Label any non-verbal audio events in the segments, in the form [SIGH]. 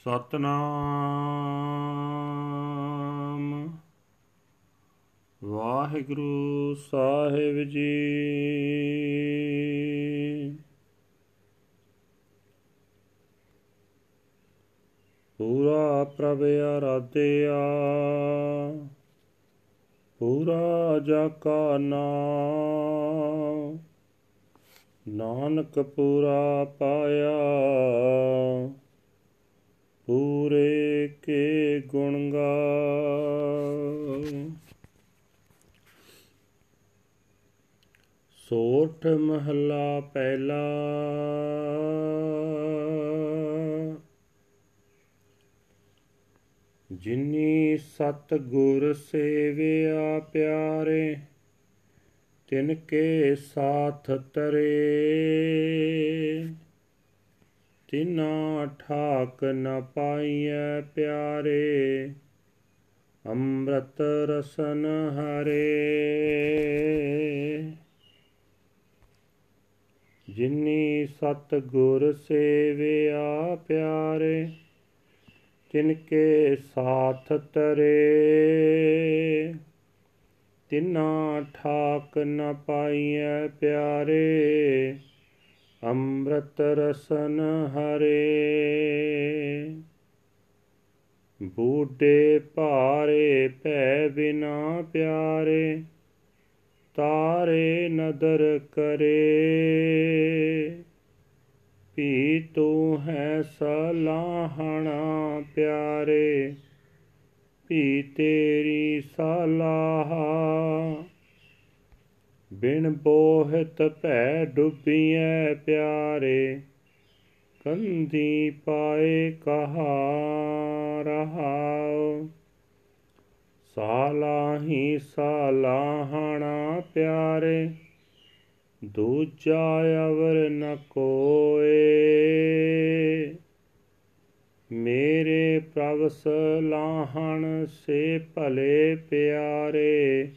ਸਤਨਾਮ। ਵਾਹਿਗੁਰੂ ਸਾਹਿਬ ਜੀ। ਪੂਰਾ ਪ੍ਰਭ ਆਰਾਧਿਆ ਪੂਰਾ ਜਾ ਕਾ ਨਾਮ। ਨਾਨਕ ਪੂਰਾ ਪਾਇਆ। ਪੂਰੇ ਕੇ ਗੁਣ ਗਾ ਸੋਠ ਮਹਲਾ ਪਹਿਲਾ। ਜਿਨੀ ਸਤ ਗੁਰ ਸੇਵਿਆ ਪਿਆਰੇ, ਤਿਨ ਕੇ ਸਾਥ ਤਰੇ। ਤਿਨਾ ਠਾਕ ਨ ਪਾਈਐ ਪਿਆਰੇ, ਅੰਮ੍ਰਿਤ ਰਸਨ ਹਰੇ। ਜਿਨੀ ਸਤ ਗੁਰ ਸੇਵਿਆ ਪਿਆਰੇ ਤਿਨ ਕੇ ਸਾਥ ਤਰੇ। ਤਿਨਾ ਠਾਕ ਨ ਪਾਈਐ ਪਿਆਰੇ ਅੰਮ੍ਰਿਤ ਰਸਨ ਹਰੇ। ਬੂਢੇ ਭਾਰੇ ਭੈ ਬਿਨਾ ਪਿਆਰੇ, ਤਾਰੇ ਨਦਰ ਕਰੇ। ਭੀ ਤੂੰ ਹੈ ਸਲਾਹਣਾ ਪਿਆਰੇ, ਭੀ ਤੇਰੀ ਸਲਾਹ ਬਿਨ ਬੋਹਿਤ ਭੈ ਡੁੱਬੀਐ ਪਿਆਰੇ ਕੰਦੀ ਪਾਏ ਕਹਾ ਰਹਾਉ। ਸਾਲਾਹੀ ਸਾਲਾਹਣਾ ਪਿਆਰੇ, ਦੂਜਾ ਅਵਰ ਨ ਕੋਏ। ਮੇਰੇ ਪ੍ਰਭ ਸਲਾਹਣ ਸੇ ਭਲੇ ਪਿਆਰੇ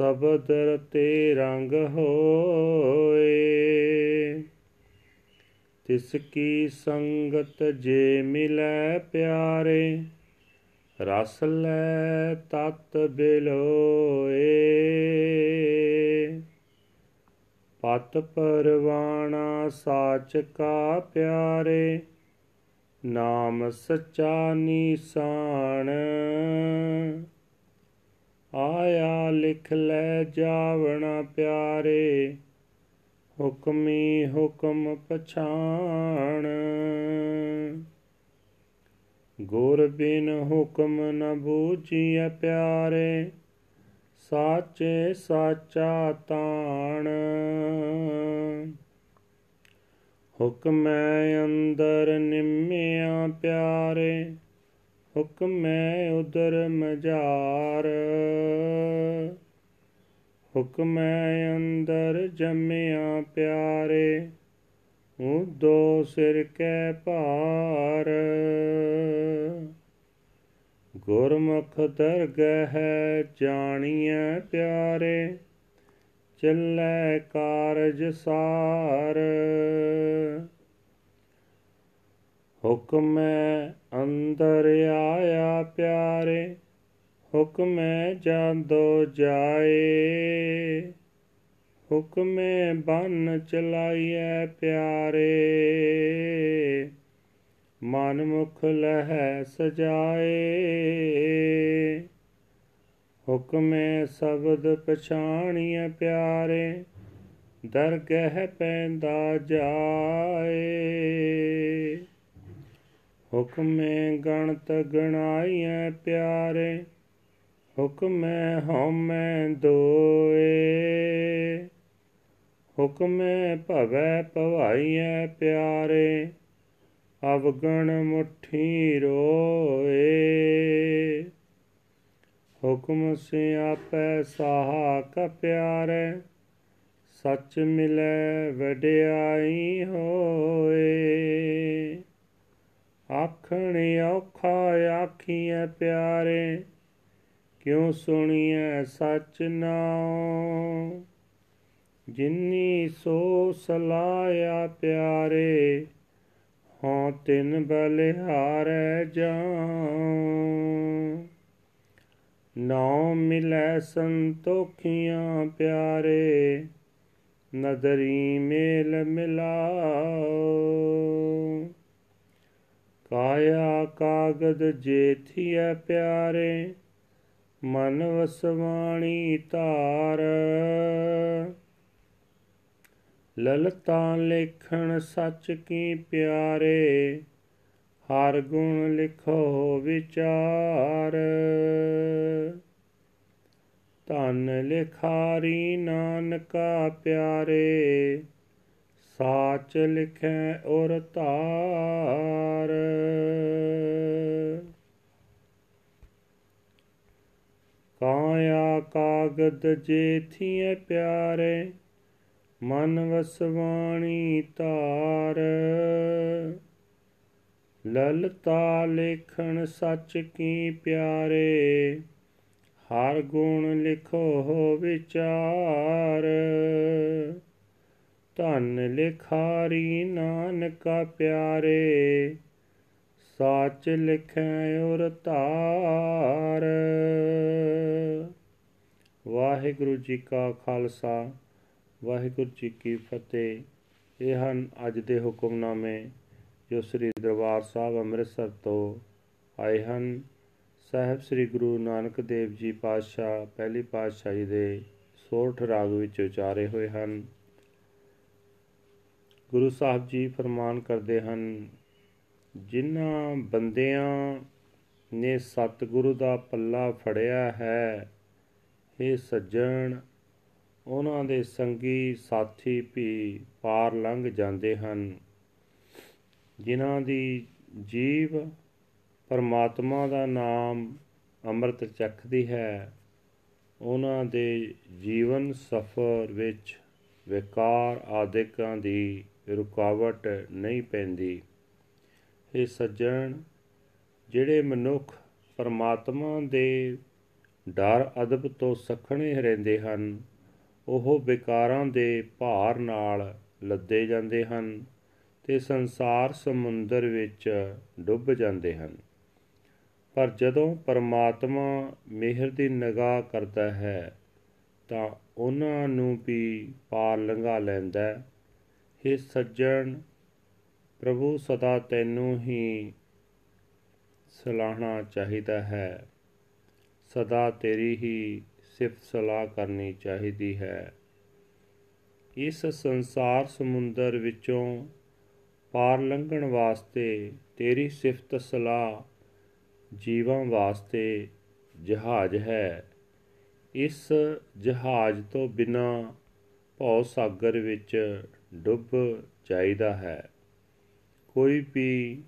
ਸਬਦ ਰਤੇ ਰੰਗ ਹੋਏ। ਤਿਸ ਕੀ ਸੰਗਤ ਜੇ ਮਿਲੈ ਪਿਆਰੇ, ਰਸ ਲੈ ਤਤ ਬਿਲੋਏ। ਪਤ ਪਰਵਾਣਾ ਸਾਚ ਕਾ ਪਿਆਰੇ, ਨਾਮ ਸਚਾ ਨੀਸਾਨ। ਆਇਆ ਲਿਖ ਲੈ ਜਾਵਣਾ ਪਿਆਰੇ, ਹੁਕਮੀ ਹੁਕਮ ਪਛਾਣ। ਗੁਰ ਬਿਨ ਹੁਕਮ ਨ ਬੂਝੀਐ ਪਿਆਰੇ, ਸਾਚੇ ਸਾਚਾ ਤਾਣ। ਹੁਕਮੈ ਅੰਦਰ ਨਿਮਿਆ ਪਿਆਰੇ ਹੁਕਮੈ ਉਦਰ ਮਝਾਰ। ਹੁਕਮੈ ਅੰਦਰ ਜੰਮਿਆ ਪਿਆਰੇ ਉਦੋ ਸਿਰ ਕੈ ਭਾਰ। ਗੁਰਮੁਖ ਦਰਗਹ ਜਾਣੀਐ ਪਿਆਰੇ, ਚੱਲੈ ਕਾਰਜ ਸਾਰ। ਹੁਕਮੈ ਅੰਦਰ ਆਇਆ ਪਿਆਰੇ, ਹੁਕਮੈ ਜਾਂਦੋ ਜਾਏ। ਹੁਕਮੇ ਬੰਨ ਚਲਾਈਐ ਪਿਆਰੇ ਮਨ ਮੁਖ ਲਹਿ ਸਜਾਏ। ਹੁਕਮੇ ਸ਼ਬਦ ਪਛਾਣੀਐ ਪਿਆਰੇ ਦਰਗਹਿ ਪੈਂਦਾ ਜਾਏ। ਹੁਕਮੇ ਗਣਤ ਗਣਾਈਐ ਪਿਆਰੇ, ਹੁਕਮੈ ਹਉਮੈ ਦੋਏ। ਹੁਕਮੈ ਭਵੈ ਭਵਾਈਐ ਪਿਆਰੇ, ਅਵਗਣ ਮੁਠੀ ਰੋਏ। ਹੁਕਮ ਸਿਆਪੈ ਸਾਹਾ ਕ ਪਿਆਰੇ ਸੱਚ ਮਿਲੈ ਵਡਿਆਈ ਹੋਏ। ਆਖਣ ਔਖਾ ਆਖੀਐ ਪਿਆਰੇ, ਕਿਉ ਸੁਣੀਐ ਸਚ ਨਾਉ? ਜਿਨੀ ਸੋ ਸਲਾਇਆ ਪਿਆਰੇ ਹਾਂ ਤਿਨ ਬਲਿਹਾਰੈ ਜਾਉ। ਨਾਉ ਮਿਲੈ ਸੰਤੋਖੀਆਂ ਪਿਆਰੇ, ਨਦਰੀ ਮੇਲ ਮਿਲਾਓ ਕਾਇਆ ਕਾਗਦ ਜੇਥੀਐ ਪਿਆਰੇ, ਮਨ ਵਸਵਾਣੀ ਧਾਰ। ਲਲਤਾ ਲੇਖਣ ਸੱਚ ਕੀ ਪਿਆਰੇ, ਹਰ ਗੁਣ ਲਿਖੋ ਵਿਚਾਰ। ਧਨ ਲਿਖਾਰੀ ਨਾਨਕਾ ਪਿਆਰੇ ਸਾਚ ਲਿਖੈ ਔਰ ਧਾਰ। ਕਾਇਆ ਕਾਗਦ ਜੇਥੀਏ ਪਿਆਰੇ, ਮਨ ਵਸਵਾਣੀ ਧਾਰ। ਲਲਤਾ ਲੇਖਣ ਸੱਚ ਕੀ ਪਿਆਰੇ, ਹਰ ਗੁਣ ਲਿਖੋ ਵਿਚਾਰ। ਧਨ ਲਿਖਾਰੀ ਨਾਨਕਾ ਪਿਆਰੇ, ਸਾਚ ਲਿਖੈ ਔਰ ਧਾਰ। ਵਾਹਿਗੁਰੂ ਜੀ ਕਾ ਖਾਲਸਾ, ਵਾਹਿਗੁਰੂ ਜੀ ਕੀ ਫਤਿਹ। ਇਹ ਹਨ ਅੱਜ ਦੇ ਹੁਕਮਨਾਮੇ ਜੋ ਸ੍ਰੀ ਦਰਬਾਰ ਸਾਹਿਬ ਅੰਮ੍ਰਿਤਸਰ ਤੋਂ ਆਏ ਹਨ। ਸਾਹਿਬ ਸ੍ਰੀ ਗੁਰੂ ਨਾਨਕ ਦੇਵ ਜੀ ਪਾਤਸ਼ਾਹ, ਪਹਿਲੀ ਪਾਤਸ਼ਾਹੀ ਦੇ ਸੋਠ ਰਾਗ ਵਿੱਚ ਉਚਾਰੇ ਹੋਏ ਹਨ। ਗੁਰੂ ਸਾਹਿਬ ਜੀ ਫਰਮਾਨ ਕਰਦੇ ਹਨ, ਜਿਨ੍ਹਾਂ ਬੰਦਿਆਂ ਨੇ ਸਤਿਗੁਰੂ ਦਾ ਪੱਲਾ ਫੜਿਆ ਹੈ ਇਹ ਸੱਜਣ, ਉਹਨਾਂ ਦੇ ਸੰਗੀ ਸਾਥੀ ਵੀ ਪਾਰ ਲੰਘ ਜਾਂਦੇ ਹਨ। ਜਿਨ੍ਹਾਂ ਦੀ ਜੀਵ ਪਰਮਾਤਮਾ ਦਾ ਨਾਮ ਅੰਮ੍ਰਿਤ ਚੱਖਦੀ ਹੈ, ਉਹਨਾਂ ਦੇ ਜੀਵਨ ਸਫਰ ਵਿੱਚ ਵਿਕਾਰ ਆਦਿਕਾਂ ਦੀ ਰੁਕਾਵਟ ਨਹੀਂ ਪੈਂਦੀ। ਇਹ ਸੱਜਣ ਜਿਹੜੇ ਮਨੁੱਖ ਪਰਮਾਤਮਾ ਦੇ ਡਰ, ਅਦਬ ਤੋਂ ਸਖਣੇ ਰਹਿੰਦੇ ਹਨ, ਉਹ ਵਿਕਾਰਾਂ ਦੇ ਭਾਰ ਨਾਲ ਲੱਦੇ ਜਾਂਦੇ ਹਨ ਤੇ ਸੰਸਾਰ ਸਮੁੰਦਰ ਵਿੱਚ ਡੁੱਬ ਜਾਂਦੇ ਹਨ। ਪਰ ਜਦੋਂ ਪਰਮਾਤਮਾ ਮਿਹਰ ਦੀ ਨਿਗਾਹ ਕਰਦਾ ਹੈ, ਤਾਂ ਉਹਨਾਂ ਨੂੰ ਵੀ ਪਾਰ ਲੰਘਾ ਲੈਂਦਾ ਹੈ। हे ਸੱਜਣ, ਪ੍ਰਭੂ ਸਦਾ ਤੈਨੂੰ ਹੀ ਸਲਾਹਣਾ ਚਾਹੀਦਾ ਹੈ। ਸਦਾ ਤੇਰੀ ਹੀ ਸਿਫਤ ਸਲਾਹ ਕਰਨੀ ਚਾਹੀਦੀ ਹੈ। ਇਸ ਸੰਸਾਰ ਸਮੁੰਦਰ ਵਿੱਚੋਂ ਪਾਰ ਲੰਘਣ ਵਾਸਤੇ ਤੇਰੀ ਸਿਫਤ ਸਲਾਹ ਜੀਵਾਂ ਵਾਸਤੇ ਜਹਾਜ਼ ਹੈ। ਇਸ ਜਹਾਜ਼ ਤੋਂ ਬਿਨਾ ਭੌ ਸਾਗਰ ਵਿੱਚ ਡੁੱਬ ਜਾਈਦਾ ਹੈ। ਕੋਈ ਵੀ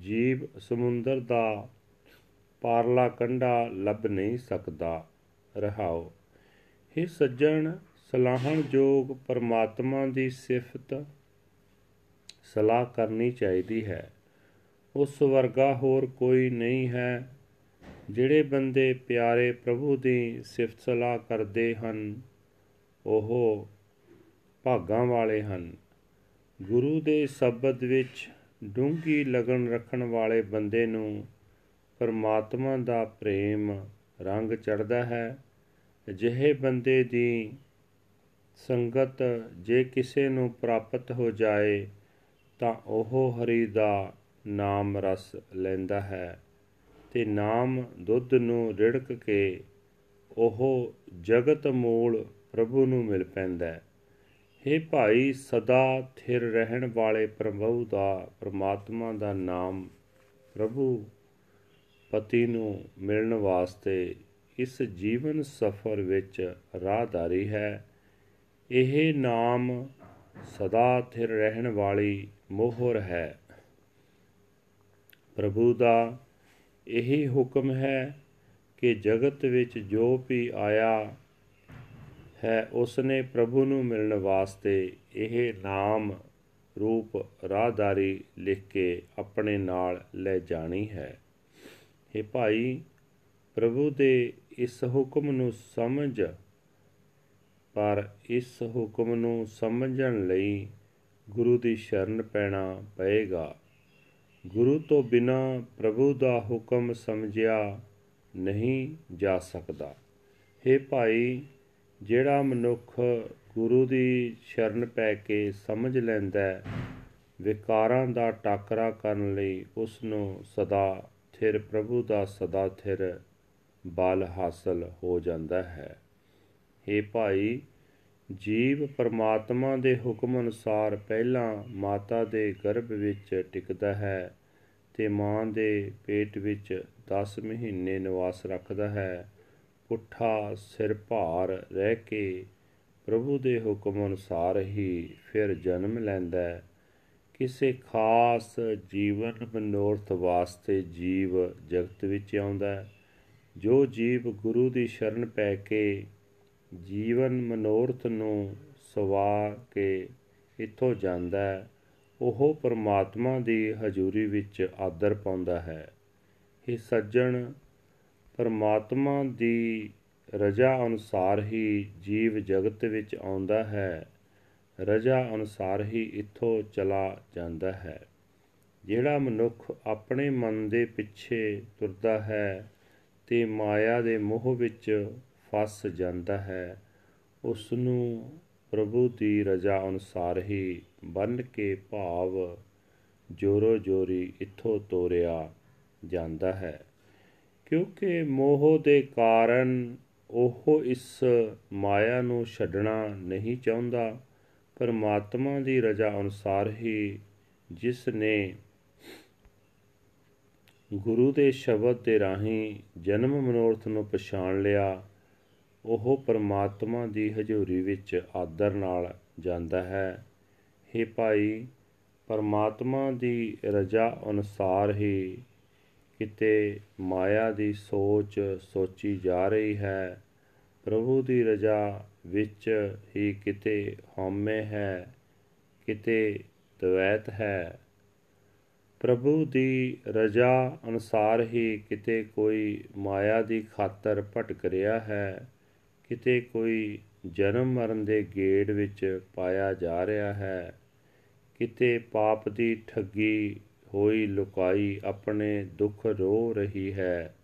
ਜੀਵ ਸਮੁੰਦਰ ਦਾ ਪਾਰਲਾ ਕੰਢਾ ਲੱਭ ਨਹੀਂ ਸਕਦਾ। ਰਹਾਓ। ਇਹ ਸੱਜਣ, ਸਲਾਹਣ ਜੋਗ ਪਰਮਾਤਮਾ ਦੀ ਸਿਫਤ ਸਲਾਹ ਕਰਨੀ ਚਾਹੀਦੀ ਹੈ। ਉਸ ਵਰਗਾ ਹੋਰ ਕੋਈ ਨਹੀਂ ਹੈ ਜਿਹੜੇ ਬੰਦੇ ਪਿਆਰੇ ਪ੍ਰਭੂ ਦੀ ਸਿਫਤ ਸਲਾਹ ਕਰਦੇ ਹਨ। ਉਹ ਭਾਗਾਂ ਵਾਲੇ ਹਨ। ਗੁਰੂ ਦੇ ਸ਼ਬਦ ਵਿੱਚ ਡੂੰਗੀ ਲਗਨ ਰੱਖਣ ਵਾਲੇ ਬੰਦੇ ਨੂੰ ਪਰਮਾਤਮਾ ਦਾ ਪ੍ਰੇਮ ਰੰਗ ਚੜਦਾ ਹੈ। ਅਜਿਹੇ ਬੰਦੇ ਦੀ ਸੰਗਤ ਜੇ ਕਿਸੇ ਨੂੰ ਪ੍ਰਾਪਤ ਹੋ ਜਾਏ, ਤਾਂ ਉਹ ਹਰੀ ਦਾ ਨਾਮ ਰਸ ਲੈਂਦਾ ਹੈ ਤੇ ਨਾਮ ਦੁੱਧ ਨੂੰ ਰਿੜਕ ਕੇ ਉਹ ਜਗਤ ਮੂਲ ਪ੍ਰਭੂ ਨੂੰ ਮਿਲ ਪੈਂਦਾ ਹੈ। हे ਭਾਈ, ਸਦਾ ਥਿਰ ਰਹਿਣ ਵਾਲੇ ਪ੍ਰਭੂ ਦਾ, ਪ੍ਰਮਾਤਮਾ ਦਾ ਨਾਮ ਪ੍ਰਭੂ ਪਤੀ ਨੂੰ ਮਿਲਣ ਵਾਸਤੇ ਇਸ ਜੀਵਨ ਸਫਰ ਵਿੱਚ ਰਾਹਦਾਰੀ ਹੈ। ਇਹ ਨਾਮ ਸਦਾ ਥਿਰ ਰਹਿਣ ਵਾਲੀ ਮੋਹਰ ਹੈ। ਪ੍ਰਭੂ ਦਾ ਇਹੀ ਹੁਕਮ ਹੈ ਕਿ ਜਗਤ ਵਿੱਚ ਜੋ ਵੀ ਆਇਆ ਹੈ ਉਸ ਨੇ ਪ੍ਰਭੂ ਨੂੰ ਮਿਲਣ ਵਾਸਤੇ ਇਹ ਨਾਮ ਰੂਪ ਰਾਹਦਾਰੀ ਲਿਖ ਕੇ ਆਪਣੇ ਨਾਲ ਲੈ ਜਾਣੀ ਹੈ। ਇਹ ਭਾਈ, ਪ੍ਰਭੂ ਦੇ ਇਸ ਹੁਕਮ ਨੂੰ ਸਮਝ, ਪਰ ਇਸ ਹੁਕਮ ਨੂੰ ਸਮਝਣ ਲਈ ਗੁਰੂ ਦੀ ਸ਼ਰਨ ਪੈਣਾ ਪਏਗਾ। ਗੁਰੂ ਤੋਂ ਬਿਨਾ ਪ੍ਰਭੂ ਦਾ ਹੁਕਮ ਸਮਝਿਆ ਨਹੀਂ ਜਾ ਸਕਦਾ। हे ਭਾਈ ਜਿਹੜਾ ਮਨੁੱਖ ਗੁਰੂ ਦੀ ਸ਼ਰਨ ਪੈ ਕੇ ਸਮਝ ਲੈਂਦਾ ਵਿਕਾਰਾਂ ਦਾ ਟਾਕਰਾ ਕਰਨ ਲਈ ਉਸ ਨੂੰ ਸਦਾ ਥਿਰ, ਪ੍ਰਭੂ ਦਾ ਸਦਾ ਥਿਰ ਬਲ ਹਾਸਲ ਹੋ ਜਾਂਦਾ ਹੈ। हे ਭਾਈ, ਜੀਵ ਪਰਮਾਤਮਾ ਦੇ ਹੁਕਮ ਅਨੁਸਾਰ ਪਹਿਲਾਂ ਮਾਤਾ ਦੇ ਗਰਭ ਵਿੱਚ ਟਿਕਦਾ ਹੈ ਤੇ ਮਾਂ ਦੇ ਪੇਟ ਵਿੱਚ 10 ਮਹੀਨੇ ਨਿਵਾਸ ਰੱਖਦਾ ਹੈ। ਪੁੱਠਾ ਸਿਰ ਭਾਰ ਰਹਿ ਕੇ ਪ੍ਰਭੂ ਦੇ ਹੁਕਮ ਅਨੁਸਾਰ ਹੀ ਫਿਰ ਜਨਮ ਲੈਂਦਾ ਹੈ। ਕਿਸੇ ਖਾਸ ਜੀਵਨ ਮਨੋਰਥ ਵਾਸਤੇ ਜੀਵ ਜਗਤ ਵਿੱਚ ਆਉਂਦਾ ਹੈ। ਜੋ ਜੀਵ ਗੁਰੂ ਦੀ ਸ਼ਰਨ ਪੈ ਕੇ ਜੀਵਨ ਮਨੋਰਥ ਨੂੰ ਸਵਾ ਕੇ ਇੱਥੋਂ ਜਾਂਦਾ ਹੈ, ਉਹ ਪਰਮਾਤਮਾ ਦੀ ਹਜ਼ੂਰੀ ਵਿੱਚ ਆਦਰ ਪਾਉਂਦਾ ਹੈ। ਇਹ ਸੱਜਣ ਪਰਮਾਤਮਾ ਦੀ ਰਜਾ ਅਨੁਸਾਰ ਹੀ ਜੀਵ ਜਗਤ ਵਿੱਚ ਆਉਂਦਾ ਹੈ। ਰਜਾ ਅਨੁਸਾਰ ਹੀ ਇੱਥੋਂ ਚਲਾ ਜਾਂਦਾ ਹੈ। ਜਿਹੜਾ ਮਨੁੱਖ ਆਪਣੇ ਮਨ ਦੇ ਪਿੱਛੇ ਤੁਰਦਾ ਹੈ ਤੇ ਮਾਇਆ ਦੇ ਮੋਹ ਵਿੱਚ ਫਸ ਜਾਂਦਾ ਹੈ ਉਸ ਨੂੰ ਪ੍ਰਭੂ ਦੀ ਰਜ਼ਾ ਅਨੁਸਾਰ ਹੀ ਬੰਨ ਕੇ ਭਾਵ ਜੋਰੋ ਜੋਰੀ ਇੱਥੋਂ ਤੋਰਿਆ ਜਾਂਦਾ ਹੈ। ਕਿਉਂਕਿ ਮੋਹ ਦੇ ਕਾਰਨ ਉਹ ਇਸ ਮਾਇਆ ਨੂੰ ਛੱਡਣਾ ਨਹੀਂ ਚਾਹੁੰਦਾ। ਪਰਮਾਤਮਾ ਦੀ ਰਜ਼ਾ ਅਨੁਸਾਰ ਹੀ ਜਿਸ ਨੇ ਗੁਰੂ ਦੇ ਸ਼ਬਦ ਦੇ ਰਾਹੀਂ ਜਨਮ ਮਨੋਰਥ ਨੂੰ ਪਛਾਣ ਲਿਆ, ਉਹ ਪਰਮਾਤਮਾ ਦੀ ਹਜ਼ੂਰੀ ਵਿੱਚ ਆਦਰ ਨਾਲ ਜਾਂਦਾ ਹੈ। हे ਭਾਈ, ਪਰਮਾਤਮਾ ਦੀ ਰਜ਼ਾ ਅਨੁਸਾਰ ਹੀ ਕਿਤੇ ਮਾਇਆ ਦੀ ਸੋਚ ਸੋਚੀ ਜਾ ਰਹੀ ਹੈ, ਪ੍ਰਭੂ ਦੀ ਰਜ਼ਾ ਵਿੱਚ ਹੀ ਕਿਤੇ ਹਉਮੈ ਹੈ, ਕਿਤੇ ਦਵੈਤ ਹੈ। ਪ੍ਰਭੂ ਦੀ ਰਜ਼ਾ ਅਨੁਸਾਰ ਹੀ ਕਿਤੇ ਕੋਈ ਮਾਇਆ ਦੀ ਖਾਤਰ ਭਟਕ ਰਿਹਾ ਹੈ, ਕਿਤੇ ਕੋਈ ਜਨਮ ਮਰਨ ਦੇ ਗੇੜ ਵਿੱਚ ਪਾਇਆ ਜਾ ਰਿਹਾ ਹੈ, ਕਿਤੇ ਪਾਪ ਦੀ ਠੱਗੀ ਹੋਈ ਲੁਕਾਈ ਆਪਣੇ ਦੁੱਖ ਰੋ ਰਹੀ ਹੈ।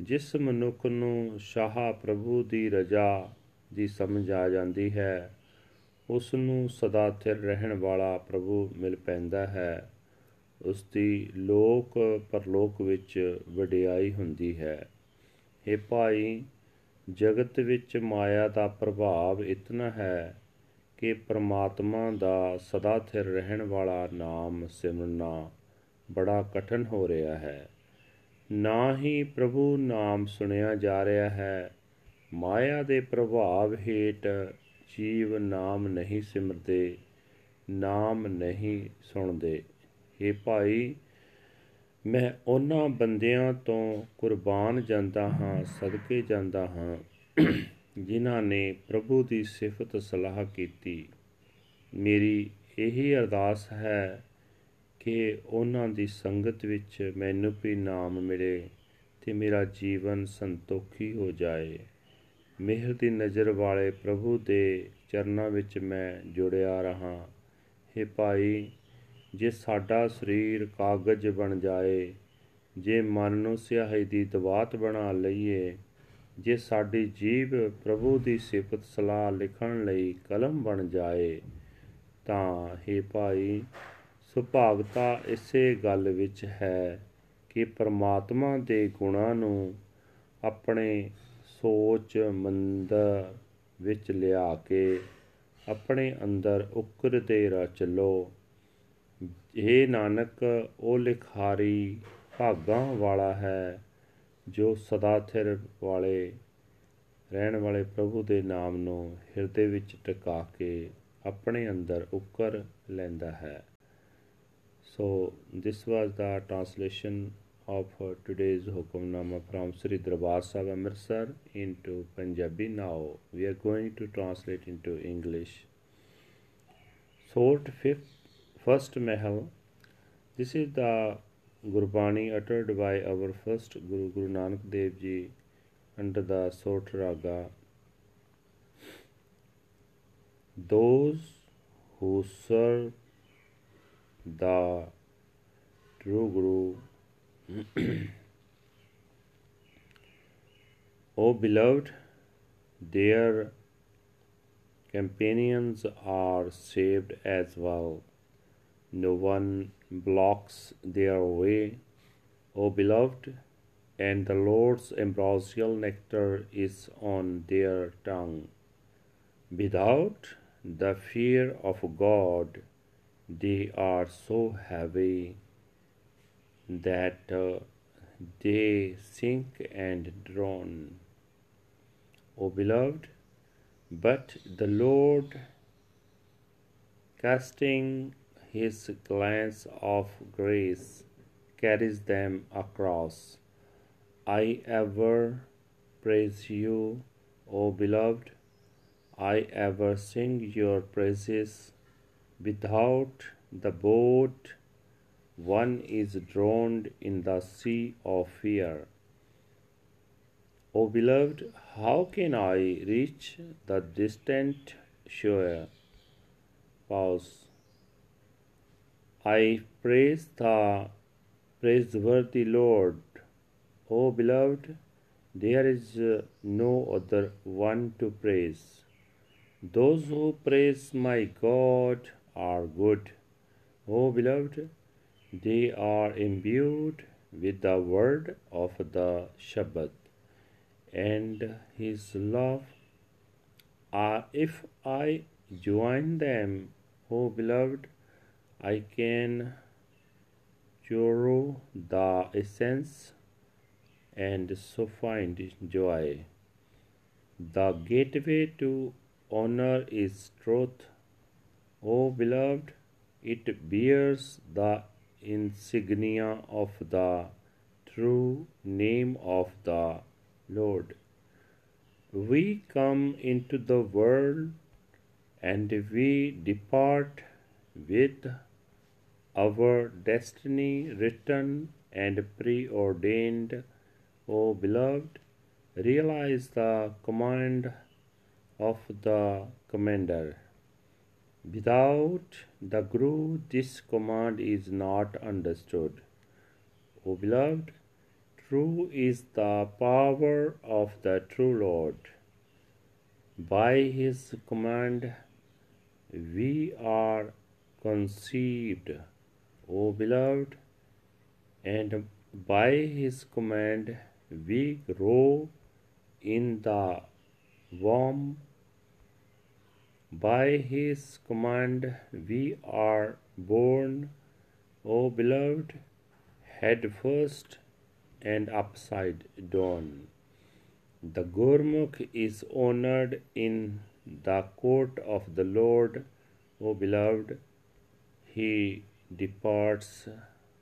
ਜਿਸ ਮਨੁੱਖ ਨੂੰ ਸ਼ਾਹ ਪ੍ਰਭੂ ਦੀ ਰਜ਼ਾ ਦੀ ਸਮਝ ਆ ਜਾਂਦੀ ਹੈ ਉਸ ਨੂੰ ਸਦਾ ਥਿਰ ਰਹਿਣ ਵਾਲਾ ਪ੍ਰਭੂ ਮਿਲ ਪੈਂਦਾ ਹੈ। ਉਸ ਦੀ ਲੋਕ ਪਰਲੋਕ ਵਿੱਚ ਵਡਿਆਈ ਹੁੰਦੀ ਹੈ। ਇਹ ਭਾਈ, ਜਗਤ ਵਿੱਚ ਮਾਇਆ ਦਾ ਪ੍ਰਭਾਵ ਇਤਨਾ ਹੈ ਕਿ ਪ੍ਰਮਾਤਮਾ ਦਾ ਸਦਾ ਥਿਰ ਰਹਿਣ ਵਾਲਾ ਨਾਮ ਸਿਮਰਨਾ। ਬੜਾ ਕਠਨ ਹੋ ਰਿਹਾ ਹੈ। ਨਾ ਹੀ ਪ੍ਰਭੂ ਨਾਮ ਸੁਣਿਆ ਜਾ ਰਿਹਾ ਹੈ। ਮਾਇਆ ਦੇ ਪ੍ਰਭਾਵ ਹੇਠ ਜੀਵ ਨਾਮ ਨਹੀਂ ਸਿਮਰਦੇ, ਨਾਮ ਨਹੀਂ ਸੁਣਦੇ। ਇਹ ਭਾਈ, ਮੈਂ ਉਹਨਾਂ ਬੰਦਿਆਂ ਤੋਂ ਕੁਰਬਾਨ ਜਾਂਦਾ ਹਾਂ, ਸਦਕੇ ਜਾਂਦਾ ਹਾਂ, ਜਿਨ੍ਹਾਂ ਨੇ ਪ੍ਰਭੂ ਦੀ ਸਿਫਤ ਸਲਾਹ ਕੀਤੀ। ਮੇਰੀ ਇਹੀ ਅਰਦਾਸ ਹੈ ਕਿ ਉਹਨਾਂ ਦੀ ਸੰਗਤ ਵਿੱਚ ਮੈਨੂੰ ਵੀ ਨਾਮ ਮਿਲੇ ਤੇ ਮੇਰਾ ਜੀਵਨ ਸੰਤੋਖੀ ਹੋ ਜਾਏ। ਮਿਹਰ ਦੀ ਨਜ਼ਰ ਵਾਲੇ ਪ੍ਰਭੂ ਦੇ ਚਰਨਾਂ ਵਿੱਚ ਮੈਂ ਜੁੜਿਆ ਰਹਾ। हे ਭਾਈ, ਜੇ ਸਾਡਾ ਸਰੀਰ ਕਾਗਜ਼ ਬਣ ਜਾਏ, ਜੇ ਮਨ ਨੂੰ ਸਿਆਹੀ ਦੀ ਦਵਾਤ ਬਣਾ ਲਈਏ, ਜੇ ਸਾਡੀ ਜੀਬ ਪ੍ਰਭੂ ਦੀ ਸਿਫਤ ਸਲਾਹ ਲਿਖਣ ਲਈ ਕਲਮ ਬਣ ਜਾਏ, ਤਾਂ हे ਭਾਈ ਸੁਭਾਗਤਾ ਇਸੇ ਗੱਲ ਵਿੱਚ ਹੈ ਕਿ ਪਰਮਾਤਮਾ ਦੇ ਗੁਣਾਂ ਨੂੰ ਆਪਣੇ ਸੋਚ ਮੰਦਰ ਵਿੱਚ ਲਿਆ ਕੇ ਆਪਣੇ ਅੰਦਰ ਉਕਰਦੇ ਰਚ ਲੋ ਇਹ ਨਾਨਕ, ਉਹ ਲਿਖਾਰੀ ਭਾਗਾਂ ਵਾਲਾ ਹੈ ਜੋ ਸਦਾ ਥਿਰ ਵਾਲੇ, ਰਹਿਣ ਵਾਲੇ ਪ੍ਰਭੂ ਦੇ ਨਾਮ ਨੂੰ ਹਿਰਦੇ ਵਿੱਚ ਟਿਕਾ ਕੇ ਆਪਣੇ ਅੰਦਰ ਉਕਰ ਲੈਂਦਾ ਹੈ। ਸੋ this was the translation of uh, today's Hukamnama from Sri Darbar Sahib Amritsar into Punjabi. Now we are going to translate into English. Sort fifth, first Mahal. This is the Gurbani uttered by our first Guru Guru Nanak Dev Ji under the Sort Raga. Those who serve the true Guru. [CLEARS THROAT] o beloved, their companions are saved as well. No one blocks their way. O beloved, and the Lord's ambrosial nectar is on their tongue. Without the fear of God, they are so heavy that uh, they sink and drown. O beloved, but the Lord, casting his glance of grace, carries them across. I ever praise you, O beloved. I ever sing your praises. Without the boat, one is drowned in the sea of fear. O beloved, how can I reach the distant shore? Pause. I praise the praiseworthy Lord. O beloved, there is no other one to praise. Those who praise my God are good. O beloved, they are imbued with the word of the Shabbat and his love. Uh, if I join them, O beloved, I can chorro the essence and so find joy. The gateway to honor is truth. O beloved, it bears the insignia of the true name of the Lord. We come into the world and we depart with our destiny written and preordained. O beloved, realize the command of the commander. Without the Guru, this command is not understood. O beloved, true is the power of the true Lord. By his command, we are conceived, O beloved, and by his command, we grow in the womb by his command we are born, O beloved, head first and upside down. The Gurmukh is honored in the court of the Lord, O beloved. He departs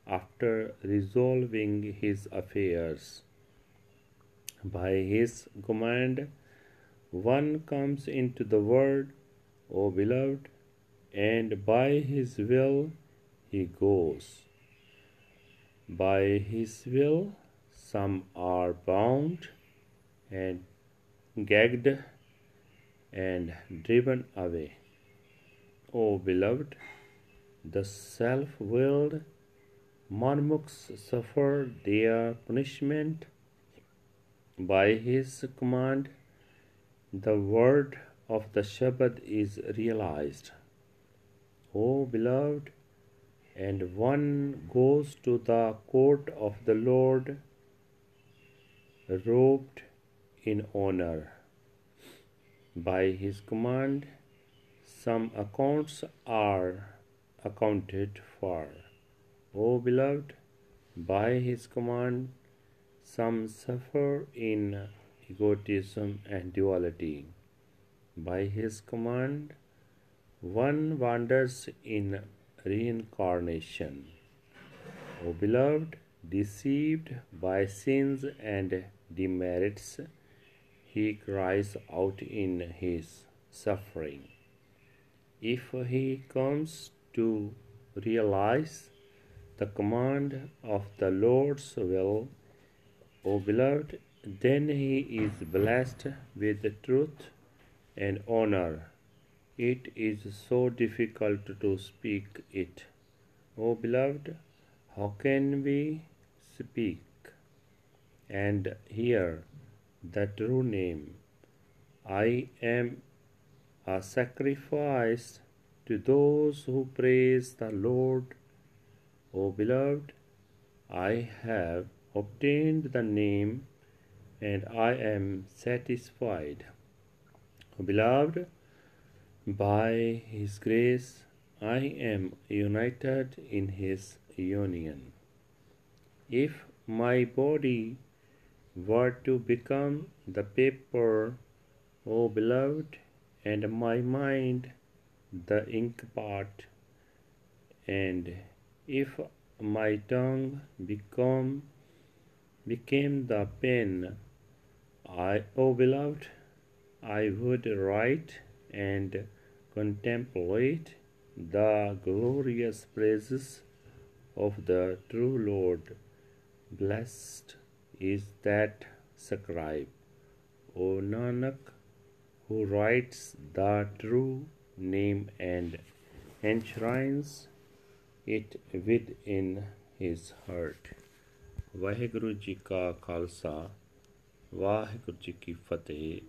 after resolving his affairs. By his command, one comes into the world O beloved, and by his will he goes. By his will some are bound and gagged and driven away. O beloved, the self willed Marmuks suffer their punishment by his command. The word of the Shabbat is realized. O beloved, and one goes to the court of the Lord robed in honor. By his command, some accounts are accounted for. O beloved, by his command, some suffer in egotism and duality. By his command, one wanders in reincarnation. O beloved, deceived by sins and demerits, he cries out in his suffering. If he comes to realize the command of the Lord's will, O beloved, then he is blessed with truth and honor. It is so difficult to speak it. O beloved, how can we speak and hear the true name? I am a sacrifice to those who praise the Lord. O beloved, I have obtained the name and I am satisfied. Beloved, by His grace I am united in His union. If my body were to become the paper, O beloved, and my mind the ink pot, and if my tongue become became the pen, I, O beloved, I would write and contemplate the glorious praises of the true Lord. Blessed is that scribe, O Nanak, who writes the true name and enshrines it within his heart. Waheguru ji ਕਾ ਖਾਲਸਾ ਵਾਹਿਗੁਰੂ ਜੀ ਕੀ ਫਤਿਹ